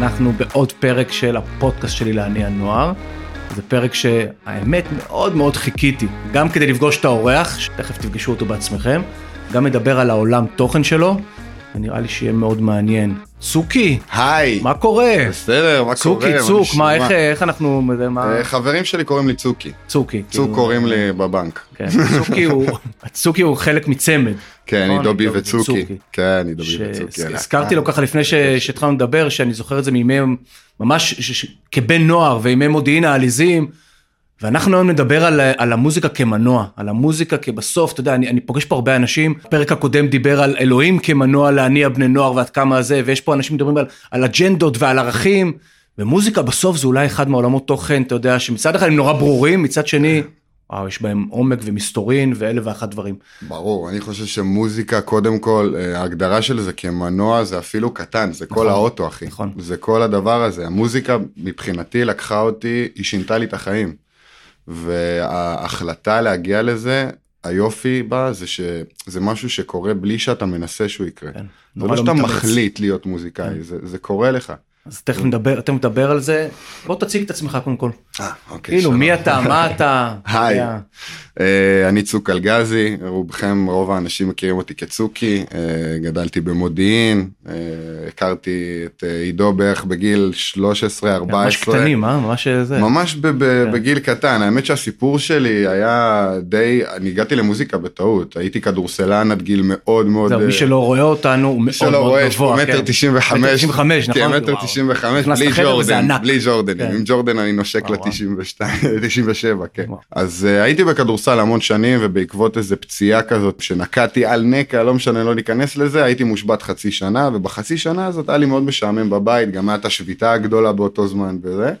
אנחנו בעוד פרק של הפודקאסט שלי להניע נוער. זה פרק שהאמת מאוד מאוד חיכיתי, גם כדי לפגוש את האורח, שתכף תפגשו אותו בעצמכם, גם מדבר על העולם תוכן שלו, ונראה לי שיהיה מאוד מעניין. צוקי, היי, מה קורה? בסדר, מה צוקי, קורה? צוק, נשמע? מה, איך, איך אנחנו, מה, אה, חברים שלי קוראים לי צוקי. צוקי. צוק כאילו, קוראים לי בבנק. כן, צוקי הוא, צוקי הוא חלק מצמד. כן, נכון? אני דובי דובי וצוקי. כן, אני דובי וצוקי. שהזכרתי לו ככה לפני ש- שהתחלנו לדבר, שאני זוכר את זה מימי, ממש כבן נוער וימי מודיעין העליזים. ואנחנו היום נדבר על, על המוזיקה כמנוע, על המוזיקה כבסוף, אתה יודע, אני, אני פוגש פה הרבה אנשים, הפרק הקודם דיבר על אלוהים כמנוע להניע בני נוער ועד כמה זה, ויש פה אנשים מדברים על, על אג'נדות ועל ערכים, ומוזיקה בסוף זה אולי אחד מעולמות תוכן, אתה יודע, שמצד אחד הם נורא ברורים, מצד שני, וואו, יש בהם עומק ומסתורין ואלף ואחת דברים. ברור, אני חושב שמוזיקה, קודם כל, אה, ההגדרה של זה כמנוע זה אפילו קטן, זה כל נכון, האוטו, אחי. נכון. זה כל הדבר הזה. המוזיקה, מבחינתי, לקחה אותי, היא שינתה לי את החיים. וההחלטה להגיע לזה, היופי בה זה שזה משהו שקורה בלי שאתה מנסה שהוא יקרה. כן, זה נורא לא שאתה. מחליט להיות מוזיקאי, כן. זה, זה קורה לך. אז תכף נדבר, תכף נדבר על זה. בוא תציג את עצמך קודם כל. אה, אוקיי. כאילו. מי אתה, מה אתה? היי. אה, אני צוק אלגזי, רובכם, רוב האנשים מכירים אותי כצוקי, אה, גדלתי במודיעין, אה, הכרתי את עידו בערך בגיל 13-14. ממש קטנים, אה? ממש זה. ממש כן. בגיל קטן, האמת שהסיפור שלי היה די, אני הגעתי למוזיקה בטעות, הייתי כדורסלן עד גיל מאוד מאוד... מי שלא רואה אותנו הוא מי מאוד שלא מאוד רואה, יש פה גבוה. מטר כן. תשעים וחמש, מטר 95, נכון? כן, מטר וואו. תשעים וחמש, נכנס בלי לחדר וזה ג'ורדן. בלי ג'ורדנים, כן. עם ג'ורדן אני נושק וואו, וואו. ל-92, 97, כן. אז אה, הייתי בכדורסל המון שנים, ובעקבות איזה פציעה כזאת שנקעתי על נקע, לא משנה, לא ניכנס לזה, הייתי מושבת חצי שנה, ובחצי שנה הזאת היה לי מאוד משעמם בבית, גם הייתה השביתה הגדולה באותו זמן וזה.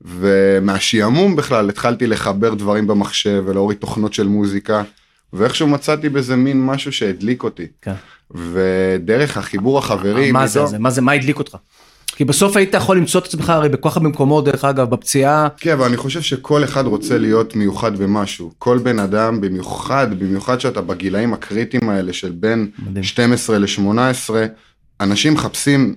ומהשעמום בכלל התחלתי לחבר דברים במחשב ולהוריד תוכנות של מוזיקה, ואיכשהו מצאתי בזה מין משהו שהדליק אותי. כן. ודרך החיבור החברים, מה זה, זה, מה זה, מה הדליק אותך? כי בסוף היית יכול למצוא את עצמך הרי בכל כך הרבה מקומות, דרך אגב, בפציעה. כן, אבל אני חושב שכל אחד רוצה להיות מיוחד במשהו. כל בן אדם, במיוחד, במיוחד שאתה בגילאים הקריטיים האלה של בין מדהים. 12 ל-18, אנשים מחפשים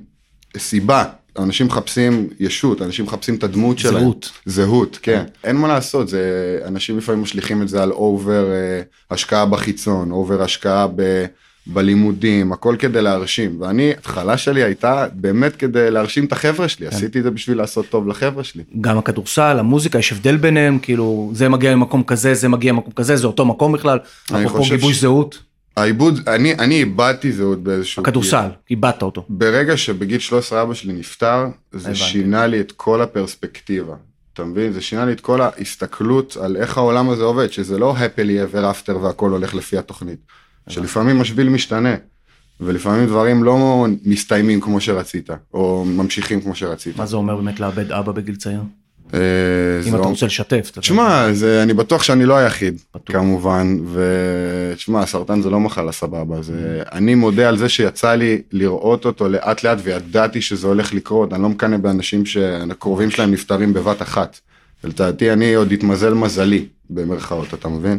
סיבה, אנשים מחפשים ישות, אנשים מחפשים את הדמות שלהם. זהות. זהות, כן. אין מה לעשות, זה, אנשים לפעמים משליכים את זה על אובר אה, השקעה בחיצון, אובר השקעה ב... בלימודים, הכל כדי להרשים, ואני, התחלה שלי הייתה באמת כדי להרשים את החבר'ה כן. שלי, עשיתי את זה בשביל לעשות טוב לחבר'ה שלי. גם הכדורסל, המוזיקה, יש הבדל ביניהם, כאילו, זה מגיע ממקום כזה, זה מגיע ממקום כזה, זה אותו מקום בכלל. אני אפרופו גיבוש ש- זהות, העיבוד, אני, אני איבדתי זהות באיזשהו... הכדורסל, איבדת אותו. ברגע שבגיל 13 אבא שלי נפטר, זה הבנתי. שינה לי את כל הפרספקטיבה. אתה מבין? זה שינה לי את כל ההסתכלות על איך העולם הזה עובד, שזה לא happily ever after והכל הולך לפי התוכנית. שלפעמים השביל משתנה, ולפעמים דברים לא מסתיימים כמו שרצית, או ממשיכים כמו שרצית. מה זה אומר באמת לאבד אבא בגיל צעיר? אה, אם אתה רוצה לשתף. תשמע, אני בטוח שאני לא היחיד. כמובן, ותשמע, סרטן זה לא מחלה סבבה, אני מודה על זה שיצא לי לראות אותו לאט לאט וידעתי שזה הולך לקרות, אני לא מקנא באנשים שהקרובים שלהם נפטרים בבת אחת. לדעתי אני עוד התמזל מזלי, במרכאות, אתה מבין?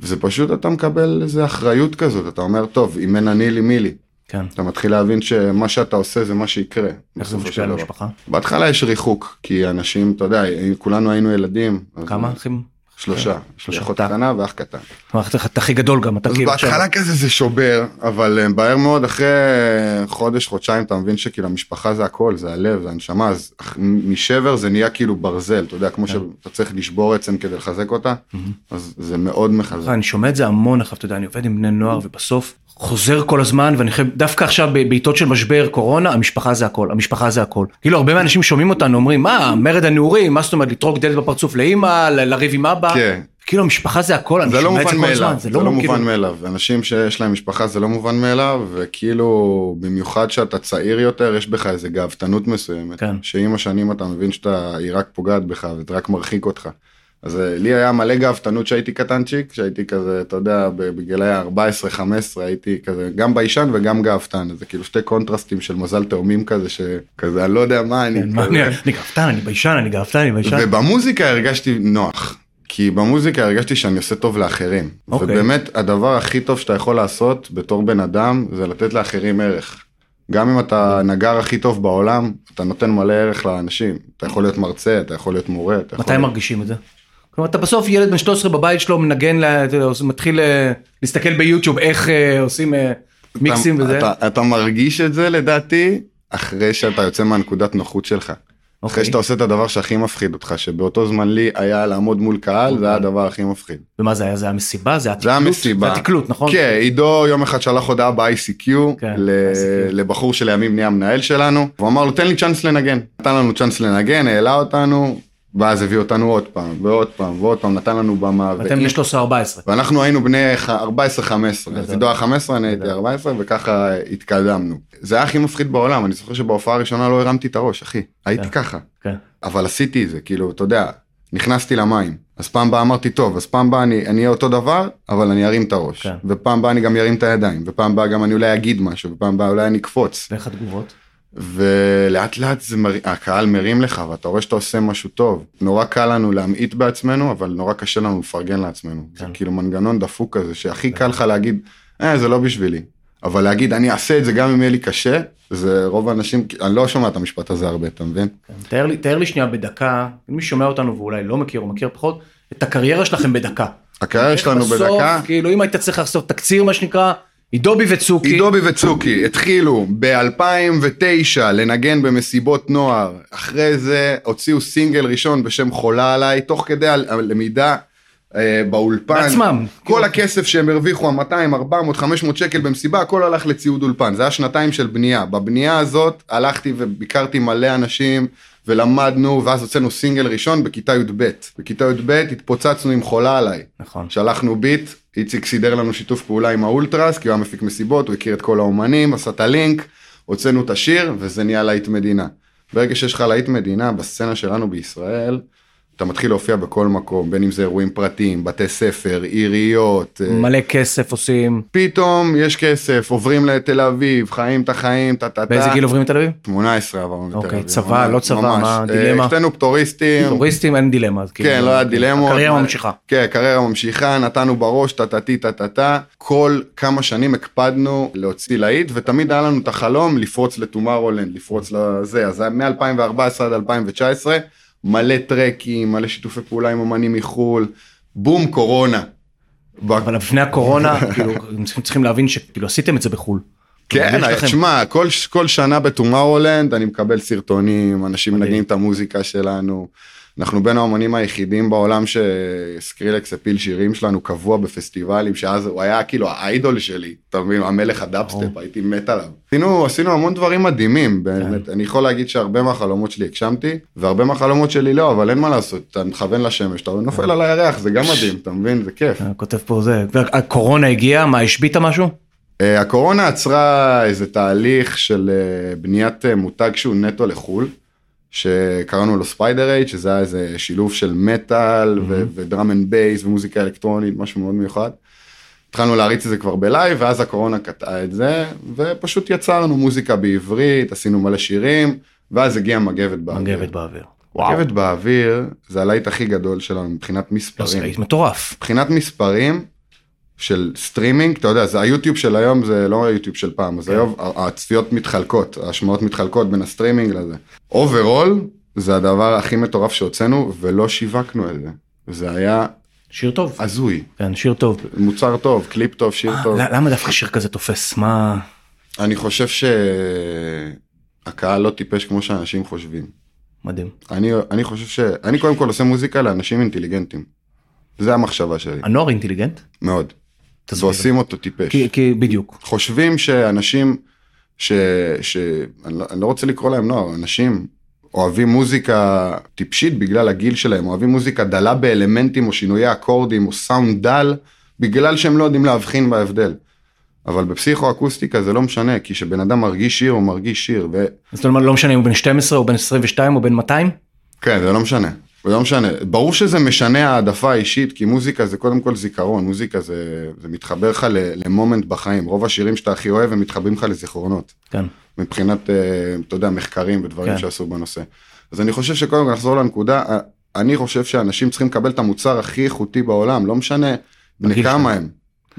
וזה פשוט, אתה מקבל איזה אחריות כזאת, אתה אומר, טוב, אם אין אני לי, מי לי? כן. אתה מתחיל להבין שמה שאתה עושה זה מה שיקרה. איך זה משפיע על. המשפחה? בהתחלה יש ריחוק, כי אנשים, אתה יודע, כולנו היינו ילדים. אז- כמה אחים? שלושה. שלושה. יש אחות קטנה ואח קטן. אתה הכי גדול גם, אתה אז כאילו בהתחלה כזה זה שובר, אבל אה, מהר מאוד אחרי חודש, חודשיים, אתה מבין שכאילו המשפחה זה הכל, זה הלב, זה הנשמה, אז משבר זה נהיה כאילו ברזל, אתה יודע, כמו כן. שאתה צריך לשבור עצם כדי לחזק אותה, אז זה מאוד מחזק. אני שומע את זה המון עכשיו, אתה יודע, אני עובד עם בני נוער ובסוף חוזר כל הזמן ואני חושב, דווקא עכשיו בעיתות של משבר קורונה, המשפחה זה הכל, המשפחה זה הכל. כאילו הרבה מהאנשים שומעים אותנו אומרים, מה, מרד הנעורים, מה זאת אומרת, לטרוק דלת בפרצוף לאימא, לריב עם אבא, כן. כאילו המשפחה זה הכל, אני לא שומע את זה כל הזמן, זה לא כאילו- מובן מאליו, אנשים שיש להם משפחה זה לא מובן מאליו, וכאילו במיוחד שאתה צעיר יותר, יש בך איזה גאוותנות מסוימת, כן. שעם השנים אתה מבין שאתה, היא רק פוגעת בך וזה רק מרחיק אותך. אז אה, לי היה מלא גאוותנות שהייתי קטנצ'יק, שהייתי כזה, אתה יודע, בגילאי 14-15 הייתי כזה גם ביישן וגם גאוותן, זה כאילו שתי קונטרסטים של מזל תאומים כזה, שכזה אני לא יודע מה אני, כן, מה כזה. אני אני גאוותן, אני ביישן, אני גאוותן, אני ביישן. ובמוזיקה הרגשתי נוח. כי במוזיקה הרגשתי שאני עושה טוב לאחרים. אוקיי. ובאמת הדבר הכי טוב שאתה יכול לעשות בתור בן אדם זה לתת לאחרים ערך. גם אם אתה נגר הכי טוב בעולם, אתה נותן מלא ערך לאנשים. אתה יכול להיות מרצה, אתה יכול להיות מורה. מתי להיות... מרגישים את זה? כלומר, אתה בסוף ילד בן 13 בבית שלו מנגן, מתחיל אה, להסתכל ביוטיוב איך אה, עושים אה, מיקסים אתה, וזה. אתה, אתה מרגיש את זה לדעתי, אחרי שאתה יוצא מהנקודת נוחות שלך. אוקיי. אחרי שאתה עושה את הדבר שהכי מפחיד אותך, שבאותו זמן לי היה לעמוד מול קהל, זה היה הדבר הכי מפחיד. ומה זה היה? זה היה מסיבה? זה היה זה היה תקלוט? מסיבה. זה היה תקלוט, נכון? כן, עידו יום אחד שלח הודעה ב-ICQ כן, ל-. לבחור שלימים נהיה המנהל שלנו, והוא אמר לו תן לי צ'אנס לנגן. נתן לנו צ'אנס לנגן, העלה אותנו, ואז הביא אותנו עוד פעם, ועוד פעם, ועוד פעם, נתן לנו במה. ואתם בני 13-14. ואנחנו היינו בני ח- 14-15, אז. עידו היה 15, אני הייתי 14, וככה התקדמנו. זה היה הכי מפחיד בעולם, אני זוכר שבהופעה הראשונה לא הרמתי את הראש, אחי. הייתי כן. ככה. כן. אבל עשיתי את זה, כאילו, אתה יודע, נכנסתי למים. אז פעם הבאה אמרתי, טוב, אז פעם הבאה אני אהיה אותו דבר, אבל אני ארים את הראש. כן. ופעם הבאה אני גם ארים את הידיים, ופעם הבאה גם אני אולי אגיד משהו, ופעם הבאה אולי אני אקפוץ. ואיך התגובות? ולאט לאט זה מר... הקהל מרים לך, ואתה רואה שאתה עושה משהו טוב. נורא קל לנו להמעיט בעצמנו, אבל נורא קשה לנו לפרגן לעצמנו. זה כן. כאילו מנגנון דפוק כזה, שהכי קל לך להגיד, אה, זה לא בשבילי. אבל להגיד, אני אעשה את זה גם אם יהיה לי קשה, זה רוב האנשים, אני לא שומע את המשפט הזה הרבה, אתה מבין? כן. תאר לי, תאר לי שנייה בדקה, מי שומע אותנו ואולי לא מכיר או מכיר פחות, את הקריירה שלכם בדקה. הקריירה שלנו בסוף, בדקה, כאילו אם היית צריך לעשות תקציר מה שנקרא, עידובי וצוקי. עידובי וצוקי התחילו ב-2009 לנגן במסיבות נוער, אחרי זה הוציאו סינגל ראשון בשם חולה עליי, תוך כדי הלמידה אה, באולפן. בעצמם. כל הכסף שהם הרוויחו, ה-200, 400, 500 שקל במסיבה, הכל הלך לציוד אולפן. זה היה שנתיים של בנייה. בבנייה הזאת הלכתי וביקרתי מלא אנשים. ולמדנו, ואז הוצאנו סינגל ראשון בכיתה י"ב. בכיתה י"ב התפוצצנו עם חולה עליי. נכון. שלחנו ביט, איציק סידר לנו שיתוף פעולה עם האולטרס, כי הוא היה מפיק מסיבות, הוא הכיר את כל האומנים, עשה את הלינק, הוצאנו את השיר, וזה נהיה להיט מדינה. ברגע שיש לך להיט מדינה, בסצנה שלנו בישראל, אתה מתחיל להופיע בכל מקום, בין אם זה אירועים פרטיים, בתי ספר, עיריות, אה, מלא כסף עושים. פתאום יש כסף, עוברים לתל אביב, חיים את החיים, טה טה טה. באיזה גיל עוברים לתל אביב? 18 עברנו לתל אוקיי, אביב. צבא, ממש, לא צבא. מה אה, הדילמה? שנינו פטוריסטים. פטוריסטים אין דילמה. אז כאילו, כן, לא היה אוקיי. דילמות. הקריירה ממשיכה. כן, הקריירה ממשיכה, נתנו בראש, טה-טה-טי, טה-טה-טה. כל כמה שנים הקפדנו להוציא להיט, ותמיד היה לנו את החלום לפרוץ לטומארולנד, לפרוץ לזה. אז זה היה מ-2014 עד 2019, מלא tracks, מלא שיתופי פעולה עם אמנים מחו"ל, בום קורונה. אבל לפני הקורונה, כאילו, הם צריכים- להבין שכאילו עשיתם את זה בחו"ל. כן, תשמע, כל, כל שנה בטומארולנד אני מקבל סרטונים, אנשים. מנגנים את המוזיקה שלנו. אנחנו בין האמנים היחידים בעולם שסקרילקס הפיל שירים שלנו קבוע בפסטיבלים, שאז הוא היה כאילו ה-idol שלי, אתה מבין, המלך הדאבסטפ. הייתי מת עליו. עשינו, עשינו המון דברים מדהימים, באמת, אני יכול להגיד שהרבה מהחלומות שלי הגשמתי, והרבה מהחלומות שלי לא, אבל אין מה לעשות, אתה מכוון לשמש, אתה נופל על הירח, זה גם מדהים, אתה מבין, זה כיף. אה, כותב פה זה, הקורונה הגיעה, מה השביתה משהו? אה, הקורונה עצרה איזה תהליך של אה, בניית מותג שהוא נטו לחו"ל, שקראנו לו ספיידר אייד, שזה היה איזה שילוב של מטאל ו- ו-drum and bass ומוזיקה אלקטרונית, משהו מאוד מיוחד. התחלנו להריץ את זה כבר ב-live, ואז הקורונה קטעה את זה, ופשוט יצרנו מוזיקה בעברית, עשינו מלא שירים, ואז הגיעה מגבת באוויר. מגבת באוויר. מגבת באוויר זה הלהיט הכי גדול שלנו מבחינת מספרים. זה מטורף. מבחינת מספרים של סטרימינג, אתה יודע, זה היוטיוב של היום זה לא היוטיוב של פעם, אז כן. היום הצפיות מתחלקות, ההשמעות מתחלקות בין הסטרימינג לזה. overall זה הדבר הכי מטורף שהוצאנו ולא שיווקנו את זה. זה היה שיר טוב. הזוי, כן, שיר טוב. מוצר טוב, קליפ טוב, שיר טוב. ל- למה דווקא שיר כזה תופס? מה... אני חושב שהקהל לא טיפש כמו שאנשים חושבים. מדהים. אני, אני חושב ש... אני קודם כל עושה מוזיקה לאנשים אינטליגנטים. זה המחשבה שלי, הנוער אינטליגנט? מאוד. תסביר. ועושים אותו טיפש. כי, כי בדיוק. חושבים שאנשים, ש... ש... אני, לא, אני לא רוצה לקרוא להם נוער, אנשים אוהבים מוזיקה טיפשית בגלל הגיל שלהם, אוהבים מוזיקה דלה באלמנטים או שינויי אקורדים או סאונד דל, בגלל שהם לא יודעים להבחין בהבדל. אבל בפסיכואקוסטיקה זה לא משנה, כי כשבן אדם מרגיש שיר הוא מרגיש שיר, וכן, אז אתה אומר, לא משנה אם הוא בן 12 או בן 22 או בן 200? כן, זה לא משנה. זה לא משנה. ברור שזה משנה העדפה האישית, כי מוזיקה זה קודם כל זיכרון, מוזיקה זה, זה מתחבר לך למומנט בחיים. רוב השירים שאתה הכי אוהב הם מתחברים לך לזיכרונות. כן. מבחינת, אה, אתה יודע, מחקרים ודברים כן. שעשו בנושא. אז אני חושב שקודם כל נחזור לנקודה, אה, אני חושב שאנשים צריכים לקבל את המוצר הכי איכותי בעולם, לא משנה בני כמה. הם.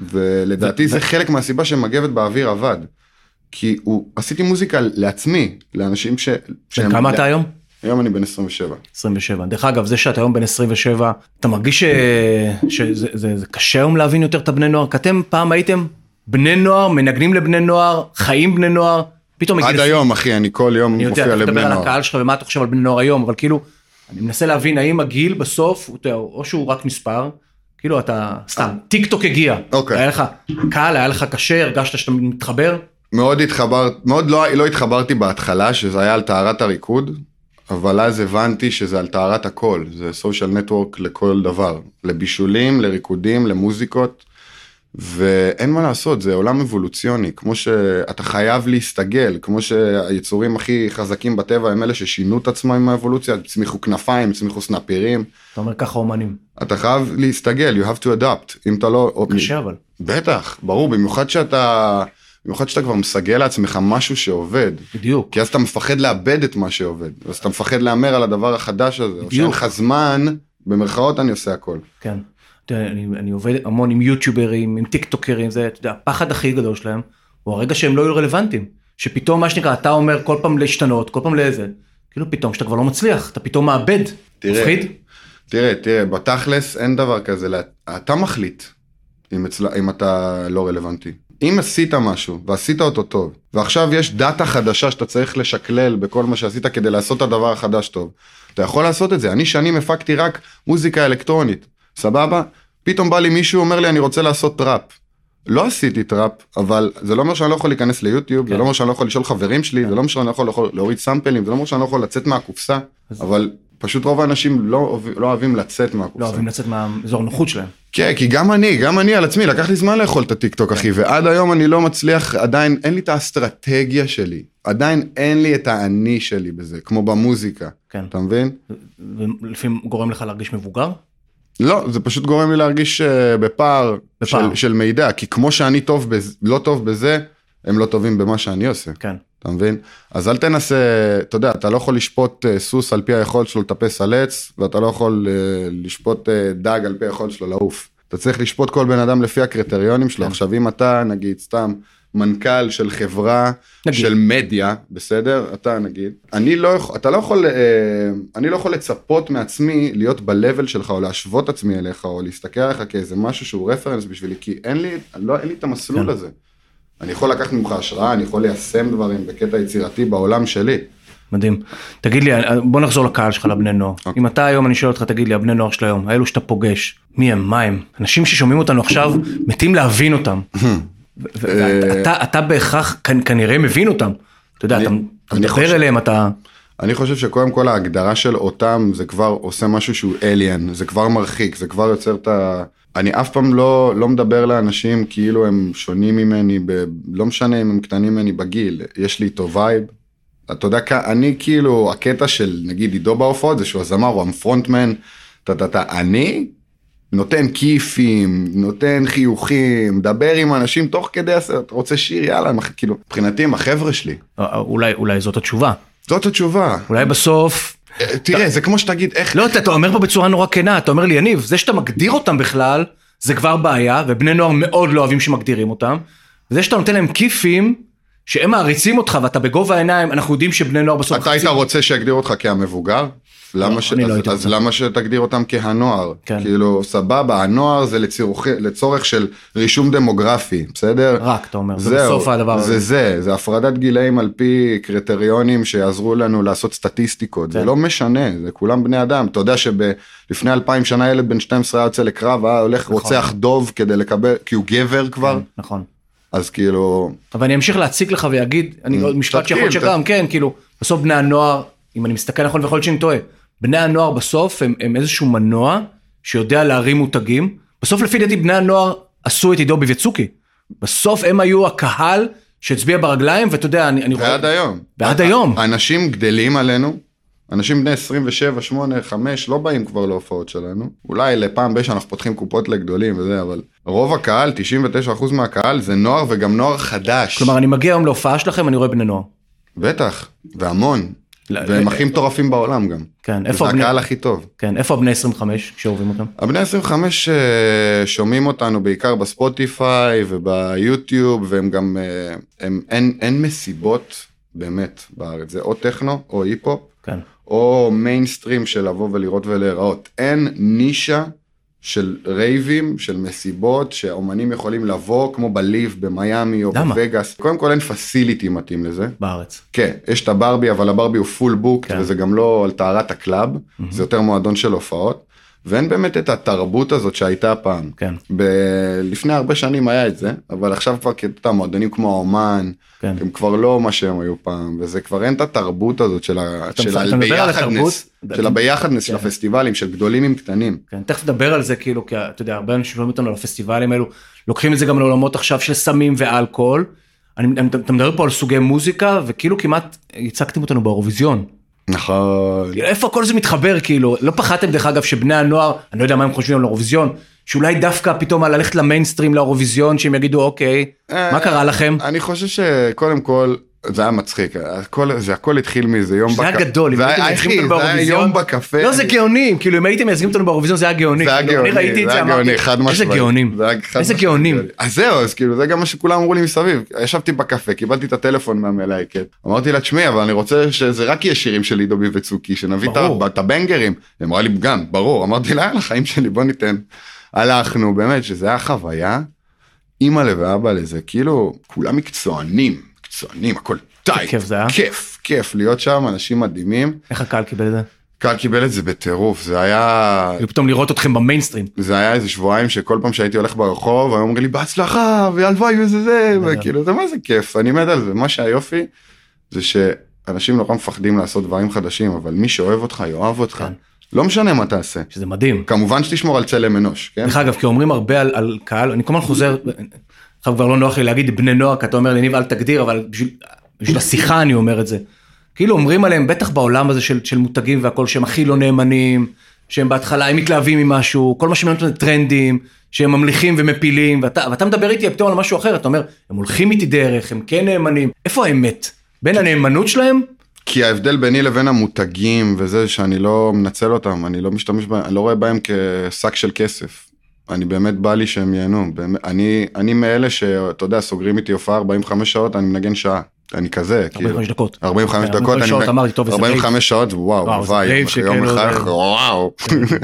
ולדעתי ו- זה חלק מהסיבה שמגבת באוויר עבד. כי הוא, עשיתי מוזיקה לעצמי, לאנשים ש... בן כמה אתה היום? היום אני בן 27. 27. דרך אגב, זה שאתה היום בן 27, אתה מרגיש ש... שזה זה, זה קשה היום להבין יותר את הבני נוער? כי אתם פעם הייתם בני נוער, מנגנים לבני נוער, חיים בני נוער, פתאום עד מגיל היום, אחי, אני כל יום אני יודע, מופיע אתה לבני מדבר על נוער. הקהל שלך ומה אתה חושב על בני נוער היום, אבל כאילו, אני מנסה להבין האם הגיל בסוף, אתה יודע, או שהוא רק מספר, כאילו אתה, סתם, טיק טוק הגיע, אוקיי. היה לך קל, היה לך קשה, הרגשת שאתה מתחבר, מאוד התחבר, מאוד לא, לא התחברתי בהתחלה, שזה היה על טהרת הריקוד, אבל אז הבנתי שזה על טהרת הכל, זה סושיאל נטוורק לכל דבר, לבישולים, לריקודים, למוזיקות, ואין מה לעשות, זה עולם אבולוציוני, כמו שאתה חייב להסתגל, כמו שהיצורים הכי חזקים בטבע הם אלה ששינו את עצמם עם האבולוציה, הצמיחו כנפיים, הצמיחו סנפירים, אתה אומר ככה אומנים, אתה חייב להסתגל, you have to adapt, אם אתה לא... קשה אבל, בטח, ברור, במיוחד שאתה, במיוחד שאתה כבר מסגל לעצמך משהו שעובד. בדיוק, כי אז אתה מפחד לאבד את מה שעובד, אז אתה מפחד להמר על הדבר החדש הזה, או שאין לך זמן, במרכאות אני עושה הכל. כן, אתה יודע, אני, אני עובד המון עם יוטיוברים, עם טיק טוקרים, זה, אתה יודע, הפחד הכי גדול שלהם, הוא הרגע שהם לא יהיו רלוונטיים, שפתאום מה שנקרא, אתה אומר כל פעם להשתנות, כל פעם לאיזה, כאילו פתאום שאתה כבר לא מצליח, אתה פתאום מאבד, תראה. מפחיד, תראה, תראה, בתכלס אין דבר כזה, אתה מחליט אם, אצל... אם אתה לא רלוונטי. אם עשית משהו ועשית אותו טוב, ועכשיו יש דאטה חדשה שאתה צריך לשקלל בכל מה שעשית כדי לעשות את הדבר החדש טוב, אתה יכול לעשות את זה. אני שנים הפקתי רק מוזיקה אלקטרונית, סבבה? פתאום בא לי מישהו אומר לי אני רוצה לעשות טראפ. לא עשיתי טראפ, אבל זה לא אומר שאני לא יכול להיכנס ליוטיוב, כן. זה לא אומר שאני לא יכול לשאול חברים שלי, זה לא אומר שאני לא יכול, להוריד סאמפלים, זה לא אומר שאני לא יכול לצאת מהקופסה, אבל פשוט רוב האנשים לא, לא אוהבים לצאת מהקופסה. לא אוהבים לצאת מהאזור הנוחות שלהם. כן, כי גם אני, גם אני על עצמי, לקח לי זמן לאכול את הטיק טוק, אחי, ועד היום אני לא מצליח, עדיין אין לי את האסטרטגיה שלי, עדיין אין לי את האני שלי בזה, כמו במוזיקה, כן. אתה מבין? ולפעמים גורם לך להרגיש מבוגר? לא, זה פשוט גורם לי להרגיש אה, בפער, בפער. של, של מידע, כי כמו שאני טוב בז, לא טוב בזה, הם לא טובים במה שאני עושה, כן. אתה מבין? אז אל תנסה, אתה יודע, אתה לא יכול לשפוט אה, סוס על פי היכולת שלו לטפס על עץ, ואתה לא יכול אה, לשפוט אה, דג על פי היכולת שלו לעוף. אתה צריך לשפוט כל בן אדם לפי הקריטריונים שלו. כן. עכשיו, אם אתה, נגיד, סתם, מנכ"ל של חברה, נגיד. של מדיה, בסדר? אתה נגיד, אני לא יכול, אתה לא יכול, אני לא יכול לצפות מעצמי להיות ב-level שלך, או להשוות עצמי אליך, או להסתכל עליך כאיזה משהו שהוא רפרנס בשבילי, כי אין לי, לא, אין לי את המסלול כן. הזה. אני יכול לקחת ממך השראה, אני יכול ליישם דברים בקטע יצירתי בעולם שלי. מדהים. תגיד לי, בוא נחזור לקהל שלך, לבני נוער. אוקיי. אם אתה היום, אני שואל אותך, תגיד לי, הבני נוער של היום, האלו שאתה פוגש, מי הם, מה הם? אנשים ששומעים אותנו עכשיו, מתים להבין אותם. ו- ואתה אתה בהכרח כנ- כנראה מבין אותם. אתה יודע, אני- אתה אתה אני מדבר חושב- אליהם, אתה... אני חושב שקודם כל ההגדרה של אותם זה כבר עושה משהו שהוא אליאן, זה כבר מרחיק, זה כבר יוצר את ה... אני אף פעם לא, לא מדבר לאנשים כאילו הם שונים ממני, ב... לא משנה אם הם קטנים ממני בגיל, יש לי איתו vibe. אתה יודע, אני כאילו, הקטע של נגיד עידו בהופעות זה שהוא הזמר, הוא ה-frontman, טה טה טה, אני נותן כיפים, נותן חיוכים, מדבר עם אנשים תוך כדי אתה רוצה שיר, יאללה, הח- כאילו, מבחינתי הם החבר'ה שלי. אה, אולי, אולי זאת התשובה. זאת התשובה. אולי בסוף... אה, תראה, זה כמו שתגיד, איך... לא, אתה, אומר פה בצורה נורא כנה, אתה אומר לי, יניב, זה שאתה מגדיר אותם בכלל, זה כבר בעיה, ובני נוער מאוד לא אוהבים שמגדירים אותם. וזה שאתה נותן להם כיפים, שהם מעריצים אותך ואתה בגובה העיניים, אנחנו יודעים שבני נוער בסוף... אתה היית רוצה שיגדיר אותך כהמבוגר? למה ש... אני לא אז, אז. למה שתגדיר אותם כהנוער? כן. כאילו, סבבה, הנוער זה לצורך, לצורך של רישום דמוגרפי, בסדר? רק, אתה אומר, זה בסוף הדבר זה הזה. זה, זה הפרדת גילאים על פי קריטריונים שיעזרו לנו לעשות סטטיסטיקות, זה כן. לא משנה, זה כולם בני אדם, אתה יודע שלפני אלפיים שנה ילד בן 12 היה יוצא לקרב, היה הולך רוצח דוב כדי לקבל, כי הוא גבר כבר, נכון. אז כאילו, אבל אני אמשיך להציג לך ויגיד, אני Mm, עוד משפט שיכול להיות שגם, כן, כאילו, בסוף בני הנוער, אם אני מסתכל נכון ויכול להיות שאני טועה, בני הנוער בסוף הם, הם איזשהו מנוע שיודע להרים מותגים. בסוף לפי דעתי בני הנוער עשו את עידו ביבצוקי. בסוף הם היו הקהל שהצביע ברגליים, ואתה יודע, אני, אני ועד היום. ועד היום. אנשים גדלים עלינו, אנשים בני 27, 8, 5 לא באים כבר להופעות שלנו. אולי לפעם ב שאנחנו פותחים קופות לגדולים וזה, אבל רוב הקהל, 99% מהקהל זה נוער וגם נוער חדש. כלומר, אני מגיע היום להופעה שלכם, אני רואה בני נוער. בטח, והמון. והם הכי מטורפים בעולם גם. כן, זה איפה הבני... הקהל הכי טוב. כן, איפה הבני 25 שאוהבים אותם? הבני 25 אה, שומעים אותנו בעיקר בספוטיפיי וביוטיוב והם גם, אה, הם, אין, אין מסיבות באמת בארץ, זה או טכנו או היפ-הופ כן. או מיינסטרים של לבוא ולראות ולהיראות. אין נישה של רייבים, של מסיבות, שהאומנים יכולים לבוא כמו ב-LIV במיאמי או למה? בווגאס. קודם כל אין facility מתאים לזה. בארץ. כן, יש את הברבי, אבל הברבי הוא full book, כן. וזה גם לא על טהרת ה-club, זה יותר מועדון של הופעות. ואין באמת את התרבות הזאת שהייתה פעם. כן. ב- לפני הרבה שנים היה את זה, אבל עכשיו כבר, אתה יודע, מועדונים כמו האומן, כן. הם כבר לא מה שהם היו פעם, וזה כבר אין את התרבות הזאת של הביחדנס? של הביחדנס של כן. הפסטיבלים, של גדולים עם קטנים. כן, תכף נדבר על זה כאילו, כי אתה יודע, הרבה אנשים שומעים אותנו על הפסטיבלים האלו, לוקחים את זה גם לעולמות עכשיו של סמים ואלכוהול. אני, אתה מדבר פה על סוגי מוזיקה, וכאילו כמעט הצגתם אותנו באירוויזיון. נכון. כאילו, איפה כל זה מתחבר כאילו? לא פחדתם דרך אגב שבני הנוער, אני לא יודע מה הם חושבים על האירוויזיון, שאולי דווקא פתאום ללכת למיינסטרים לאירוויזיון, שהם יגידו אוקיי, מה קרה לכם? אני חושב שקודם כל, זה היה מצחיק, הכל, זה הכל התחיל מאיזה יום זה היה בקפה. גדול, זה היה, אחי, זה היה. יום בקפה. לא, זה גאונים, כאילו אם הייתם מייצגים אותנו באירוויזיון זה היה גאוני. זה היה כאילו, גאוני, זה היה גאוני, חד משמעית. איזה גאונים, איזה גאונים. גאוני. אז זהו, אז כאילו זה גם מה שכולם אמרו לי מסביב. ישבתי בקפה, קיבלתי את הטלפון מהמלהקת. אמרתי לה, תשמעי, אבל אני רוצה שזה רק יהיה שירים של עידו וצוקי, שנביא את הבנגרים. היא אמרה לי, גם, ברור. אמרתי לה, יאללה, חיים שלי, בוא ניתן. הלכנו, באמת, שזה היה חוויה. אימא'לה ואבא לזה, כאילו, כולם מקצוענים, מקצוענים, הכל טייט. כיף זה היה? כיף, כיף להיות שם, אנשים מדהימים. איך הקהל קיבל את זה? קהל קיבל את זה בטירוף, זה היה... כאילו פתאום לראות אתכם במיינסטרים. זה היה איזה שבועיים שכל פעם שהייתי הולך ברחוב, היו אומרים לי בהצלחה, והלוואי וזה זה, וכאילו זה מה זה כיף, אני מת על זה, מה שהיופי זה שאנשים נורא מפחדים לעשות דברים חדשים, אבל מי שאוהב אותך יאהב אותך, כן. לא משנה מה תעשה. שזה מדהים. כמובן שתשמור על צלם אנוש, כן? דרך אגב, כי אומרים הרבה על, על קהל, אני כל הזמן חוזר, עכשיו כבר לא נוח לי להגיד בני נוער, כי אתה אומר לניב אל תגדיר, אבל בשביל, בשביל השיחה אני אומר את זה. כאילו אומרים עליהם, בטח בעולם הזה של, של מותגים והכל, שהם הכי לא נאמנים, שהם בהתחלה הם מתלהבים ממשהו, כל מה שמעניין אותם זה טרנדים, שהם ממליכים ומפילים, ואתה, ואתה מדבר איתי פתאום על משהו אחר, אתה אומר, הם הולכים איתי דרך, הם כן נאמנים, איפה האמת? בין הנאמנות שלהם? כי ההבדל ביני לבין המותגים וזה שאני לא מנצל אותם, אני לא משתמש בהם, אני לא רואה בהם כשק של כסף. אני באמת בא לי שהם ייהנו, באמת, אני, אני מאלה שאתה יודע, סוגרים איתי הופעה 45 שעות, אני מנגן שעה. אני כזה, כאילו. 45 דקות. 45 כן, דקות, 45 אני שעות, אמרתי, טוב, איזה 45 שעות, וואו, וואו, זה וואי, רייב יום אחד, וואו.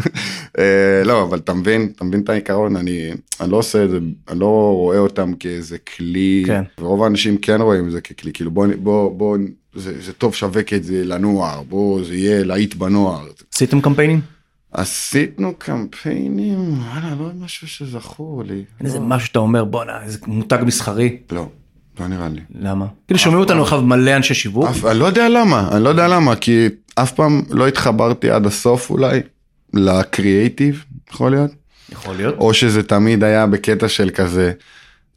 אה, לא, אבל אתה מבין, אתה מבין את העיקרון, אני, אני לא עושה את זה, אני לא רואה אותם כאיזה כלי, כן. ורוב האנשים כן רואים את זה ככלי, כאילו בוא, בוא, בוא, זה, זה טוב שווק את זה לנוער, בוא, זה יהיה להיט בנוער. עשיתם קמפיינים? עשינו קמפיינים, וואלה, לא משהו שזכור לי. אין איזה משהו שאתה אומר, בואנה, איזה מותג מסחרי. לא, לא נראה לי. למה? כאילו שומעים אותנו עכשיו מלא אנשי שיווק. אני לא יודע למה, אני לא יודע למה, כי אף פעם לא התחברתי עד הסוף אולי לקריאייטיב, יכול להיות, יכול להיות. או שזה תמיד היה בקטע של כזה,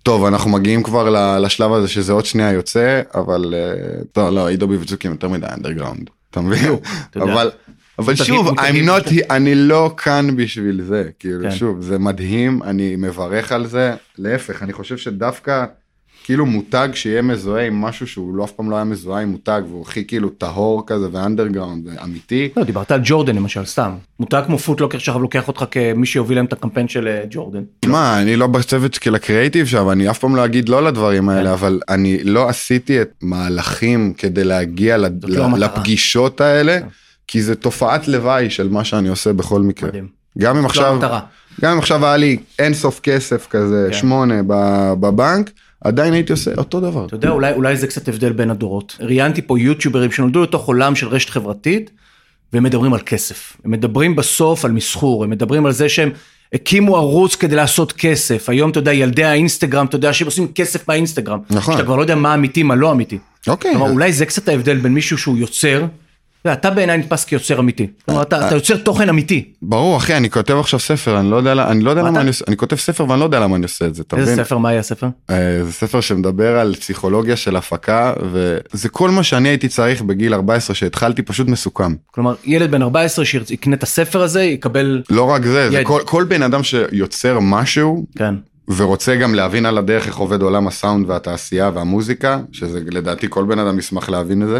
טוב, אנחנו מגיעים כבר לשלב הזה שזה עוד שנייה יוצא, אבל אה, טוב, לא, עידו ביבצוקים יותר מדי אנדרגראונד, אתה מבין? אבל, אבל שוב, I'm not, אני לא כאן בשביל זה, כאילו, כן. שוב, זה מדהים, אני מברך על זה, להפך, אני חושב שדווקא, כאילו מותג שיהיה מזוהה עם משהו שהוא לא אף פעם לא היה מזוהה עם מותג, והוא הכי כאילו טהור כזה ואנדרגראונד, אמיתי, לא, דיברת על ג'ורדן למשל, סתם. מותג כמו פוטלוקר שעכשיו לוקח אותך כמי שהוביל להם את הקמפיין של אה, ג'ורדן. מה, אני לא בצוות של הקריאיטיב שם, אני אף פעם לא אגיד לא לדברים כן. האלה, אבל אני לא עשיתי את מהלכים כדי להגיע ל- זאת לא. לפגישות האלה, כן. כי זה תופעת לוואי של מה שאני עושה בכל מקרה. מדהים. גם אם עכשיו. גם אם עכשיו היה לי אין סוף כסף כזה, כן. שמונה ב- בבנק, עדיין הייתי עושה אותו דבר. אתה יודע, אולי, אולי זה קצת הבדל בין הדורות. ראיינתי פה יוטיוברים שנולדו לתוך עולם של רשת חברתית, והם מדברים על כסף. הם מדברים בסוף על מסחור, הם מדברים על זה שהם הקימו ערוץ כדי לעשות כסף. היום, אתה יודע, ילדי האינסטגרם, אתה יודע שהם עושים כסף מהאינסטגרם. נכון. שאתה כבר לא יודע מה אמיתי, מה לא אמיתי. אוקיי. כלומר, אולי זה קצת ההבדל בין מישהו שהוא יוצר, ואתה בעיניי נתפס כיוצר אמיתי. כלומר, אתה, אתה יוצר תוכן אמיתי. ברור אחי, אני כותב עכשיו ספר, אני לא יודע, אני לא יודע למה אתה- אני עושה, אני כותב ספר ואני לא יודע למה אני עושה את זה, אתה איזה מבין? ספר, מה יהיה הספר? אה, זה ספר שמדבר על פסיכולוגיה של הפקה וזה כל מה שאני הייתי צריך בגיל 14 שהתחלתי פשוט מסוכם. כלומר, ילד בן 14 שיקנה את הספר הזה, יקבל... לא רק זה, זה יד. כל, כל בן אדם שיוצר משהו כן. ורוצה גם להבין על הדרך איך עובד עולם הסאונד והתעשייה והמוזיקה, שזה לדעתי כל בן אדם ישמח להבין את זה.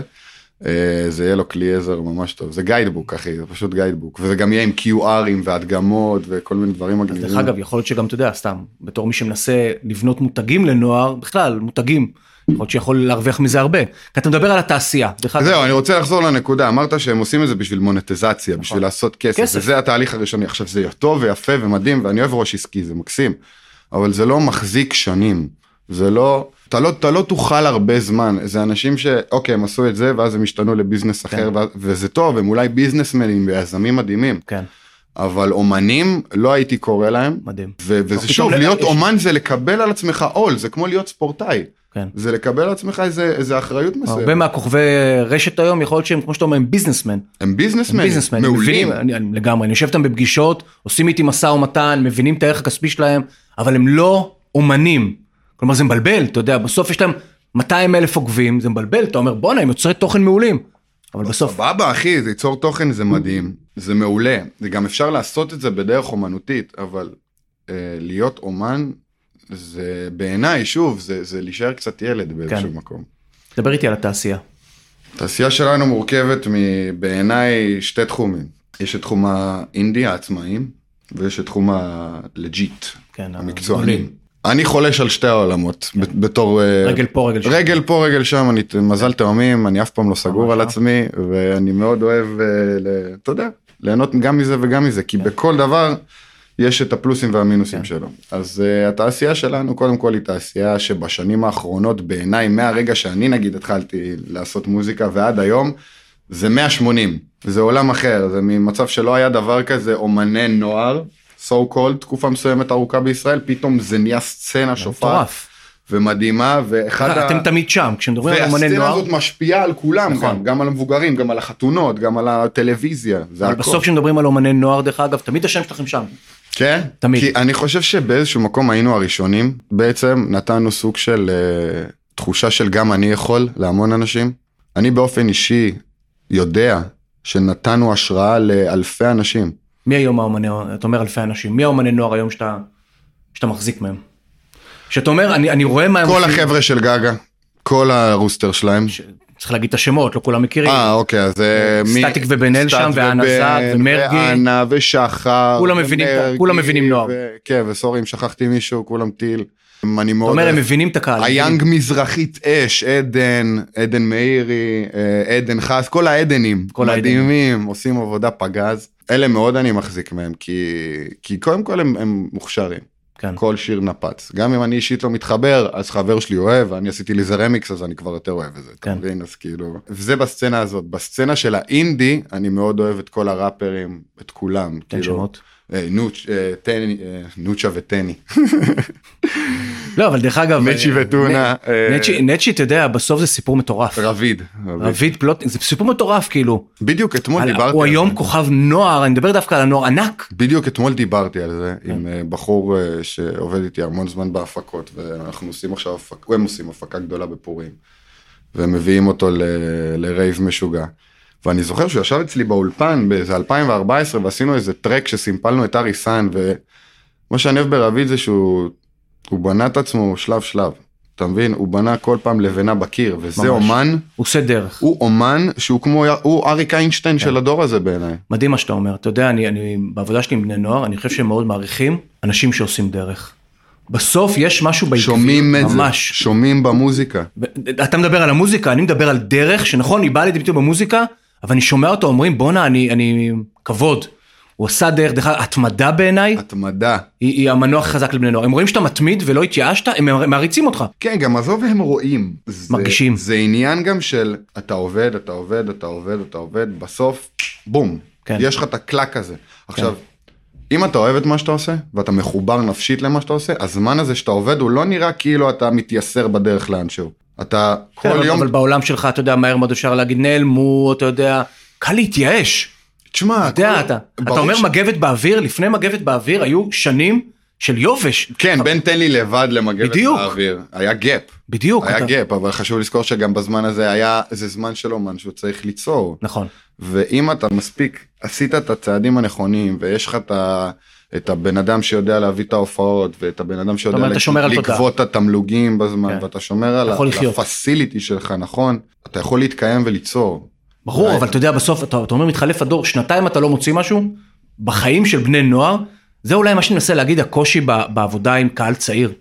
אה, זה יהיה לו כלי עזר ממש טוב, זה גיידבוק אחי, זה פשוט גיידבוק, וזה גם יהיה עם QRים והדגמות וכל מיני דברים מגניבים. דרך אגב, יכול להיות שגם, אתה יודע, סתם, בתור מי שמנסה לבנות מותגים לנוער, בכלל, מותגים, יכול להיות שיכול להרוויח מזה הרבה. כי אתה מדבר על התעשייה. זהו, אני רוצה לחזור לנקודה, אמרת שהם עושים את זה בשביל מונטיזציה, בשביל לעשות כסף, נכון. כסף. וזה התהליך הראשוני. עכשיו זה טוב ויפה ומדהים, ואני אוהב ראש עסקי, זה מקסים, אבל זה לא מחזיק שנים, זה לא, אתה לא, אתה לא תוכל הרבה זמן, זה אנשים שאוקיי, הם עשו את זה, ואז הם השתנו לביזנס אחר, ואז- וזה טוב, הם אולי ביזנסמנים ויזמים מדהימים, כן, אבל אומנים, לא הייתי קורא להם, מדהים. ו- וזה שוב, להיות יש- אומן זה לקבל על עצמך עול, זה כמו להיות ספורטאי, כן. זה לקבל על עצמך איזה, איזה אחריות מסוימת. הרבה מהכוכבי רשת היום, יכול להיות שהם, כמו שאתה אומר, הם ביזנסמן. הם ביזנסמן, הם מעולים. מבינים, אני, אני, לגמרי, אני יושב איתם בפגישות, עושים איתי משא ומתן, מבינים את הערך הכספי שלהם, אבל הם לא אומנים. כלומר זה מבלבל, אתה יודע, בסוף יש להם 200 אלף עוקבים, זה מבלבל, אתה אומר בואנה הם יוצרי תוכן מעולים. אבל בסוף, סבבה אחי, זה ייצור תוכן זה מדהים, זה מעולה, זה גם אפשר לעשות את זה בדרך אומנותית, אבל אה, להיות אומן זה בעיניי, שוב, זה, זה להישאר קצת ילד באיזשהו כן. מקום. דבר איתי על התעשייה. התעשייה שלנו מורכבת מבעיניי שתי תחומים, יש את תחום האינדי העצמאים, ויש את תחום הלג'יט, כן, המקצוענים. אני חולש על שתי העולמות, ב- בתור... אה, רגל פה רגל שם. רגל פה רגל שם אני מזל תאומים אני אף פעם לא סגור על לא. עצמי ואני מאוד אוהב אה, אתה יודע ליהנות גם מזה וגם מזה כי בכל דבר יש את הפלוסים והמינוסים כן. שלו אז uh, התעשייה שלנו קודם כל היא תעשייה שבשנים האחרונות בעיניי מהרגע שאני נגיד התחלתי לעשות מוזיקה ועד היום זה 180 זה עולם אחר זה ממצב שלא היה דבר כזה אומני נוער so called תקופה מסוימת ארוכה בישראל פתאום זה נהיה סצנה שופעת. ומדהימה ואחד ה... אתם תמיד שם, כשמדברים על והסצנה נוער, הזאת משפיעה על כולם נכון. גם, גם על המבוגרים, גם על החתונות, גם על הטלוויזיה, זה הכל. בסוף כשמדברים על אומני נוער דרך אגב, תמיד השם שלכם שם. כן? תמיד. כי אני חושב שבאיזשהו מקום היינו הראשונים, בעצם נתנו סוג של uh, תחושה של גם אני יכול להמון אנשים. אני באופן אישי יודע שנתנו השראה לאלפי אנשים. מי היום האומני, אתה אומר אלפי אנשים, מי האומני נוער היום שאתה, שאתה מחזיק מהם? שאתה אומר, אני, אני רואה מה הם כל החבר'ה של גגה, כל הרוסטר שלהם. ש- צריך להגיד את השמות, לא כולם מכירים, אה אוקיי אז אה, סטטיק ובן אל שם, ואנה זק, ומרגי. ואנה ושחר. כולם מבינים ומרגי, כולם מבינים נוער. ו- כן וסורי אם שכחתי מישהו כולם טיל. אני מאוד אתה אומר. הם מבינים את הקהל. היאנג מזרחית אש, עדן, עדן מאירי, אה, עדן חס, כל העדנים, כל מדהימים, עושים עבודה פגז. אלה מאוד אני מחזיק מהם, כי, כי קודם כל הם, הם מוכשרים. כן. כל שיר נפץ. גם אם אני אישית לא מתחבר, אז חבר שלי אוהב, אני עשיתי לזה רמיקס, אז אני כבר יותר אוהב את זה. אתה כן. מבין? אז כאילו... וזה בסצנה הזאת. בסצנה של האינדי, אני מאוד אוהב את כל הראפרים, את כולם. תן כאילו, שמות. אה, נוץ', אה, טני, אה, נוצ'ה וטני. לא, אבל דרך אגב, נצ'י וטונה, נצ'י, נצ'י, אתה יודע, בסוף זה סיפור מטורף. רביד. רביד. פלוט, זה סיפור מטורף, כאילו. בדיוק אתמול דיברתי הוא היום. כוכב נוער, אני מדבר דווקא על הנוער ענק. בדיוק אתמול דיברתי על זה כן. עם אה, בחור שעובד איתי המון זמן בהפקות ואנחנו עושים עכשיו הפקה, הם עושים הפקה גדולה בפורים. והם מביאים אותו לרייב משוגע. ואני זוכר שהוא ישב אצלי באולפן באיזה 2014 ועשינו איזה טרק שסימפלנו את ארי סאן ומה שאני אוהב ברביד זה שהוא הוא בנה את עצמו שלב שלב. אתה מבין? הוא בנה כל פעם לבנה בקיר וזה ממש. אומן, הוא עושה דרך. הוא אומן שהוא כמו, הוא אריק איינשטיין כן. של הדור הזה בעיניי. מדהים מה שאתה אומר. אתה יודע, אני, אני, בעבודה שלי עם בני נוער, אני חושב שהם מאוד מעריכים אנשים שעושים דרך. בסוף יש משהו בעקביות, שומעים את זה, ממש. שומעים במוזיקה. אתה מדבר על המוזיקה, אני מדבר על דרך, שנכון, היא באה לידי ביטוי במוזיקה, אבל אני שומע אותו, אומרים, בואנה, אני, אני, כבוד. הוא עשה דרך, דרך אגב, התמדה בעיניי, התמדה. היא, היא המנוע חזק לבני נוער. הם רואים שאתה מתמיד ולא התייאשת, הם מעריצים אותך. כן, גם עזוב הם רואים. זה, מרגישים. זה עניין גם של אתה עובד, אתה עובד, אתה עובד, אתה עובד, בסוף, בום. כן. יש לך את הקלק הזה. עכשיו, אם אתה אוהב את מה שאתה עושה, ואתה מחובר נפשית למה שאתה עושה, הזמן הזה שאתה עובד הוא לא נראה כאילו אתה מתייסר בדרך לאנשהו. אתה כל כן, אבל, יום, אבל בעולם שלך, אתה יודע, מהר מאוד אפשר להגיד, נעלמו, אתה יודע, קל להתייאש. תשמע, אתה יודע, כל- אתה, אתה ברור אומר ש- מגבת באוויר, לפני מגבת באוויר היו שנים של יובש. כן, בן תן לי לבד למגבת בדיוק. באוויר. היה gap. בדיוק. היה אתה- gap, אבל חשוב לזכור שגם בזמן הזה היה, זה זמן של אומן שהוא צריך ליצור. נכון. ואם אתה מספיק עשית את הצעדים הנכונים ויש לך את, ה, את הבן אדם שיודע להביא את ההופעות ואת הבן אדם שיודע לגבות את התמלוגים בזמן כן. ואתה שומר על, הפסיליטי שלך נכון אתה יכול להתקיים וליצור ברור. אבל אתה יודע, בסוף, אתה, אתה אומר, מתחלף הדור, שנתיים אתה לא מוציא משהו, בחיים של בני נוער, זה אולי מה שאני מנסה להגיד, הקושי ב- בעבודה עם קהל צעיר.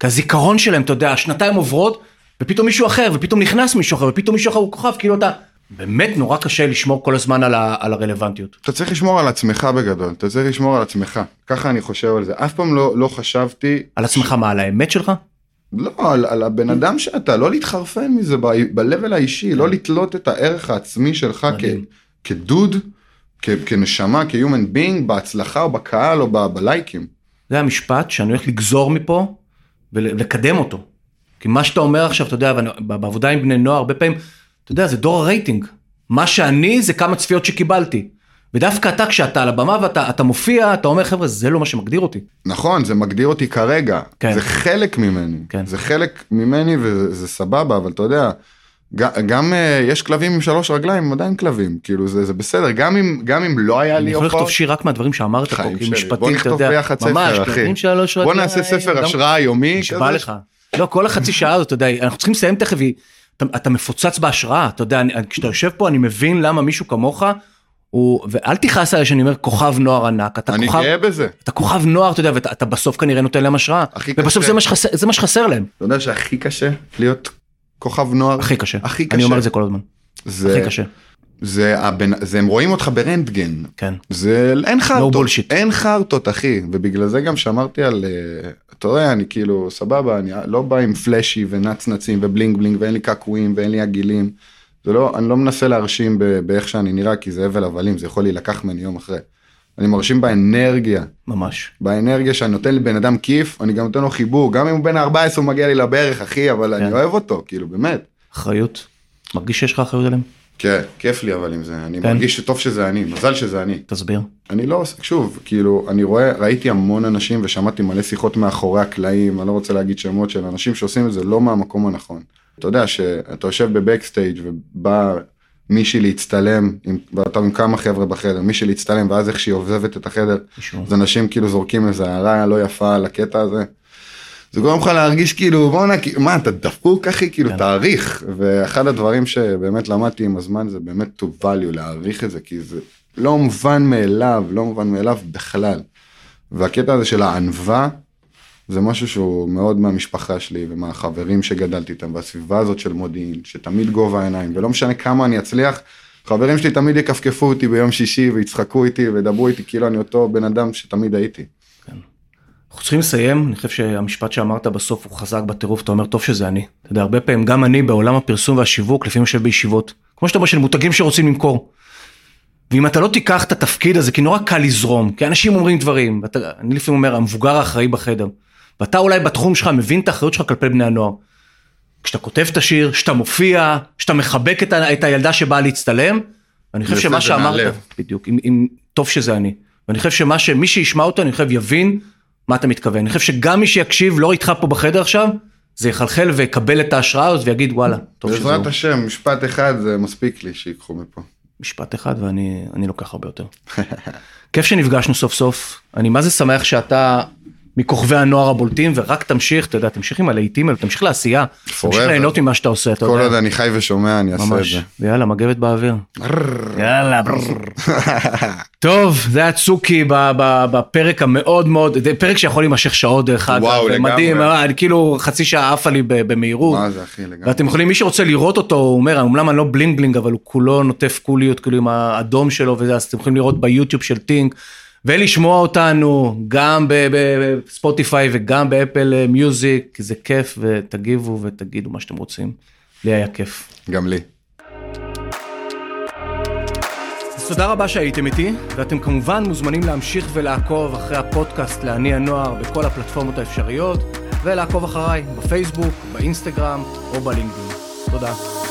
כי הזיכרון שלהם, אתה יודע, השנתיים עוברות, ופתאום מישהו אחר, ופתאום נכנס מישהו אחר, ופתאום מישהו אחר הוא כוכב, כאילו אתה... באמת נורא קשה לשמור כל הזמן על, ה, על הרלוונטיות. אתה צריך לשמור על עצמך בגדול, אתה צריך לשמור על עצמך. ככה אני חושב על זה. אף פעם לא, לא חשבתי... על עצמך מה, על האמת שלך? לא, על, על הבן אדם שאתה, לא להתחרפן מזה ב- ב-level האישי, לא לתלות את הערך העצמי שלך כ. כדוד, כ, כנשמה, כ-human being, בהצלחה או בקהל או ב- בלייקים. זה המשפט שאני הולך לגזור מפה ולקדם אותו. כי מה שאתה אומר עכשיו, אתה יודע, בעבודה עם בני נוער, הרבה פעמים, אתה יודע, זה דור הרייטינג. מה שאני זה כמה צפיות שקיבלתי. ודווקא אתה, כשאתה על הבמה ואתה אתה מופיע, אתה אומר, חבר'ה, זה לא מה שמגדיר אותי. נכון, זה מגדיר אותי כרגע, כן. זה חלק ממני, כן. זה חלק ממני וזה זה סבבה, אבל אתה יודע, גם, גם uh, יש כלבים עם שלוש רגליים, הם עדיין כלבים, כאילו זה, זה בסדר, גם אם, גם אם לא היה אני לי יכול לכתוב הופעות, שיר רק מהדברים שאמרת פה, כי בוא משפטית, אתה יודע, ממש, ספר. כלבים שלוש בוא רגליים, נעשה ספר השראה יומי, נשבע. לך. לא, כל החצי שעה הזאת, אתה יודע, אנחנו צריכים לסיים תכף, היא- אתה, אתה מפוצץ בהשראה, אתה יודע, אני, כשאתה יושב פה, אני מבין למה מישהו כמוך, הוא, ואל תכעס עליי שאני אומר כוכב נוער ענק, אתה אני כוכב, גאה בזה. אתה כוכב נוער, אתה יודע, ואתה אתה בסוף כנראה נותן להם השראה, ובסוף. זה מה, שחסר, זה מה שחסר להם, אתה יודע שהכי קשה להיות כוכב נוער, הכי קשה, הכי קשה, אני אומר את זה כל הזמן, זה, הכי קשה, זה, הבן, זה הם רואים אותך ברנטגן, כן, זה אין חרטות, bullshit. אין חרטות אחי, ובגלל זה גם שמרתי על, אה, אתה רואה, אני כאילו סבבה, אני לא בא עם flashy ונצנצים ו bling bling ואין לי קעקועים ואין לי עגילים, זה לא, אני לא מנסה להרשים באיך שאני נראה כי זה הבל הבלים, זה יכול להילקח ממני יום אחרי. אני מרשים באנרגיה, ממש, באנרגיה שאני נותן לבן אדם כיף, אני גם נותן לו חיבור, גם אם הוא בן 14 הוא מגיע לי לברך אחי, אבל כן. אני אוהב אותו, כאילו באמת. אחריות, מרגיש שיש לך אחריות עליהם? כן, כיף לי אבל עם זה, אני כן. מרגיש שטוב שזה אני, מזל שזה אני. תסביר, אני לא שוב, כאילו, אני רואה, ראיתי המון אנשים ושמעתי מלא שיחות מאחורי הקלעים, אני לא רוצה להגיד שמות של אנשים שעושים את זה לא מהמקום הנכון. אתה יודע שאתה יושב בבקסטייג' ובא מישהי להצטלם, עם, ואתה עם כמה חבר'ה בחדר, מישהי להצטלם, ואז איך שהיא עוזבת את החדר, אז אנשים כאילו זורקים איזה הערה לא יפה על הקטע הזה. זה גורם לך להרגיש כאילו בואנה כאילו, מה אתה דפוק אחי כאילו כן. תעריך ואחד הדברים שבאמת למדתי עם הזמן זה באמת to value להעריך את זה כי זה לא מובן מאליו לא מובן מאליו בכלל. והקטע הזה של הענווה זה משהו שהוא מאוד מהמשפחה שלי ומהחברים שגדלתי איתם והסביבה הזאת של מודיעין שתמיד גובה העיניים ולא משנה כמה אני אצליח. חברים שלי תמיד יכפכפו אותי ביום שישי ויצחקו איתי וידברו איתי כאילו אני אותו בן אדם שתמיד הייתי. אנחנו צריכים לסיים, אני חושב שהמשפט שאמרת בסוף הוא חזק בטירוף, אתה אומר טוב שזה אני. אתה יודע, הרבה פעמים גם אני בעולם הפרסום והשיווק, לפעמים יושב בישיבות, כמו שאתה אומר, של מותגים שרוצים למכור. ואם אתה לא תיקח את התפקיד הזה, כי נורא קל לזרום, כי אנשים אומרים דברים, ואתה, אני לפעמים אומר, המבוגר האחראי בחדר, ואתה אולי בתחום שלך מבין את האחריות שלך כלפי בני הנוער. כשאתה כותב את השיר, כשאתה מופיע, כשאתה מחבק את, ה, את הילדה שבאה להצטלם, ואני חושב שמה שאמרת. בדיוק, אם, אם, טוב שזה אני. ואני חושב שמה שמי שישמע אותו, אני חושב יבין מה אתה מתכוון. אני חושב שגם מי שיקשיב, לא איתך פה בחדר עכשיו, זה יחלחל ויקבל את ההשראה הזאת ויגיד וואלה, טוב שזה בעזרת. השם משפט אחד זה מספיק לי שיקחו מפה. משפט אחד ואני אני לוקח הרבה יותר. כיף שנפגשנו סוף סוף, אני מה זה שמח שאתה מכוכבי הנוער הבולטים ורק תמשיך, אתה יודע, תמשיך עם הלהיטים האלה, תמשיך לעשייה, תמשיך. ליהנות ממה שאתה עושה, אתה כל עוד יודע, אני חי ושומע אני אעשה את זה. יאללה מגבת באוויר, יאללה. טוב, זה היה צוקי בפרק המאוד מאוד, זה פרק שיכול להימשך שעות דרך אגב, וואו, מדהים, לגמרי. אה, אני כאילו חצי שעה עפה לי במהירות. מה זה אחי לגמרי. ואתם יכולים, מי שרוצה לראות אותו, הוא אומר, אומנם אני לא בלינג בלינג, אבל הוא כולו נוטף קוליות, כאילו עם האדום שלו וזה, אז אתם יכולים לראות ביוטיוב של טינק, ולשמוע אותנו גם בספוטיפיי וגם באפל אה, מיוזיק, זה כיף, ותגיבו ותגידו מה שאתם רוצים. לי היה כיף. גם לי. אז תודה רבה שהייתם איתי, ואתם כמובן מוזמנים להמשיך ולעקוב אחרי הפודקאסט לעני הנוער בכל הפלטפורמות האפשריות, ולעקוב אחריי בפייסבוק, באינסטגרם או בלינקדאין. תודה.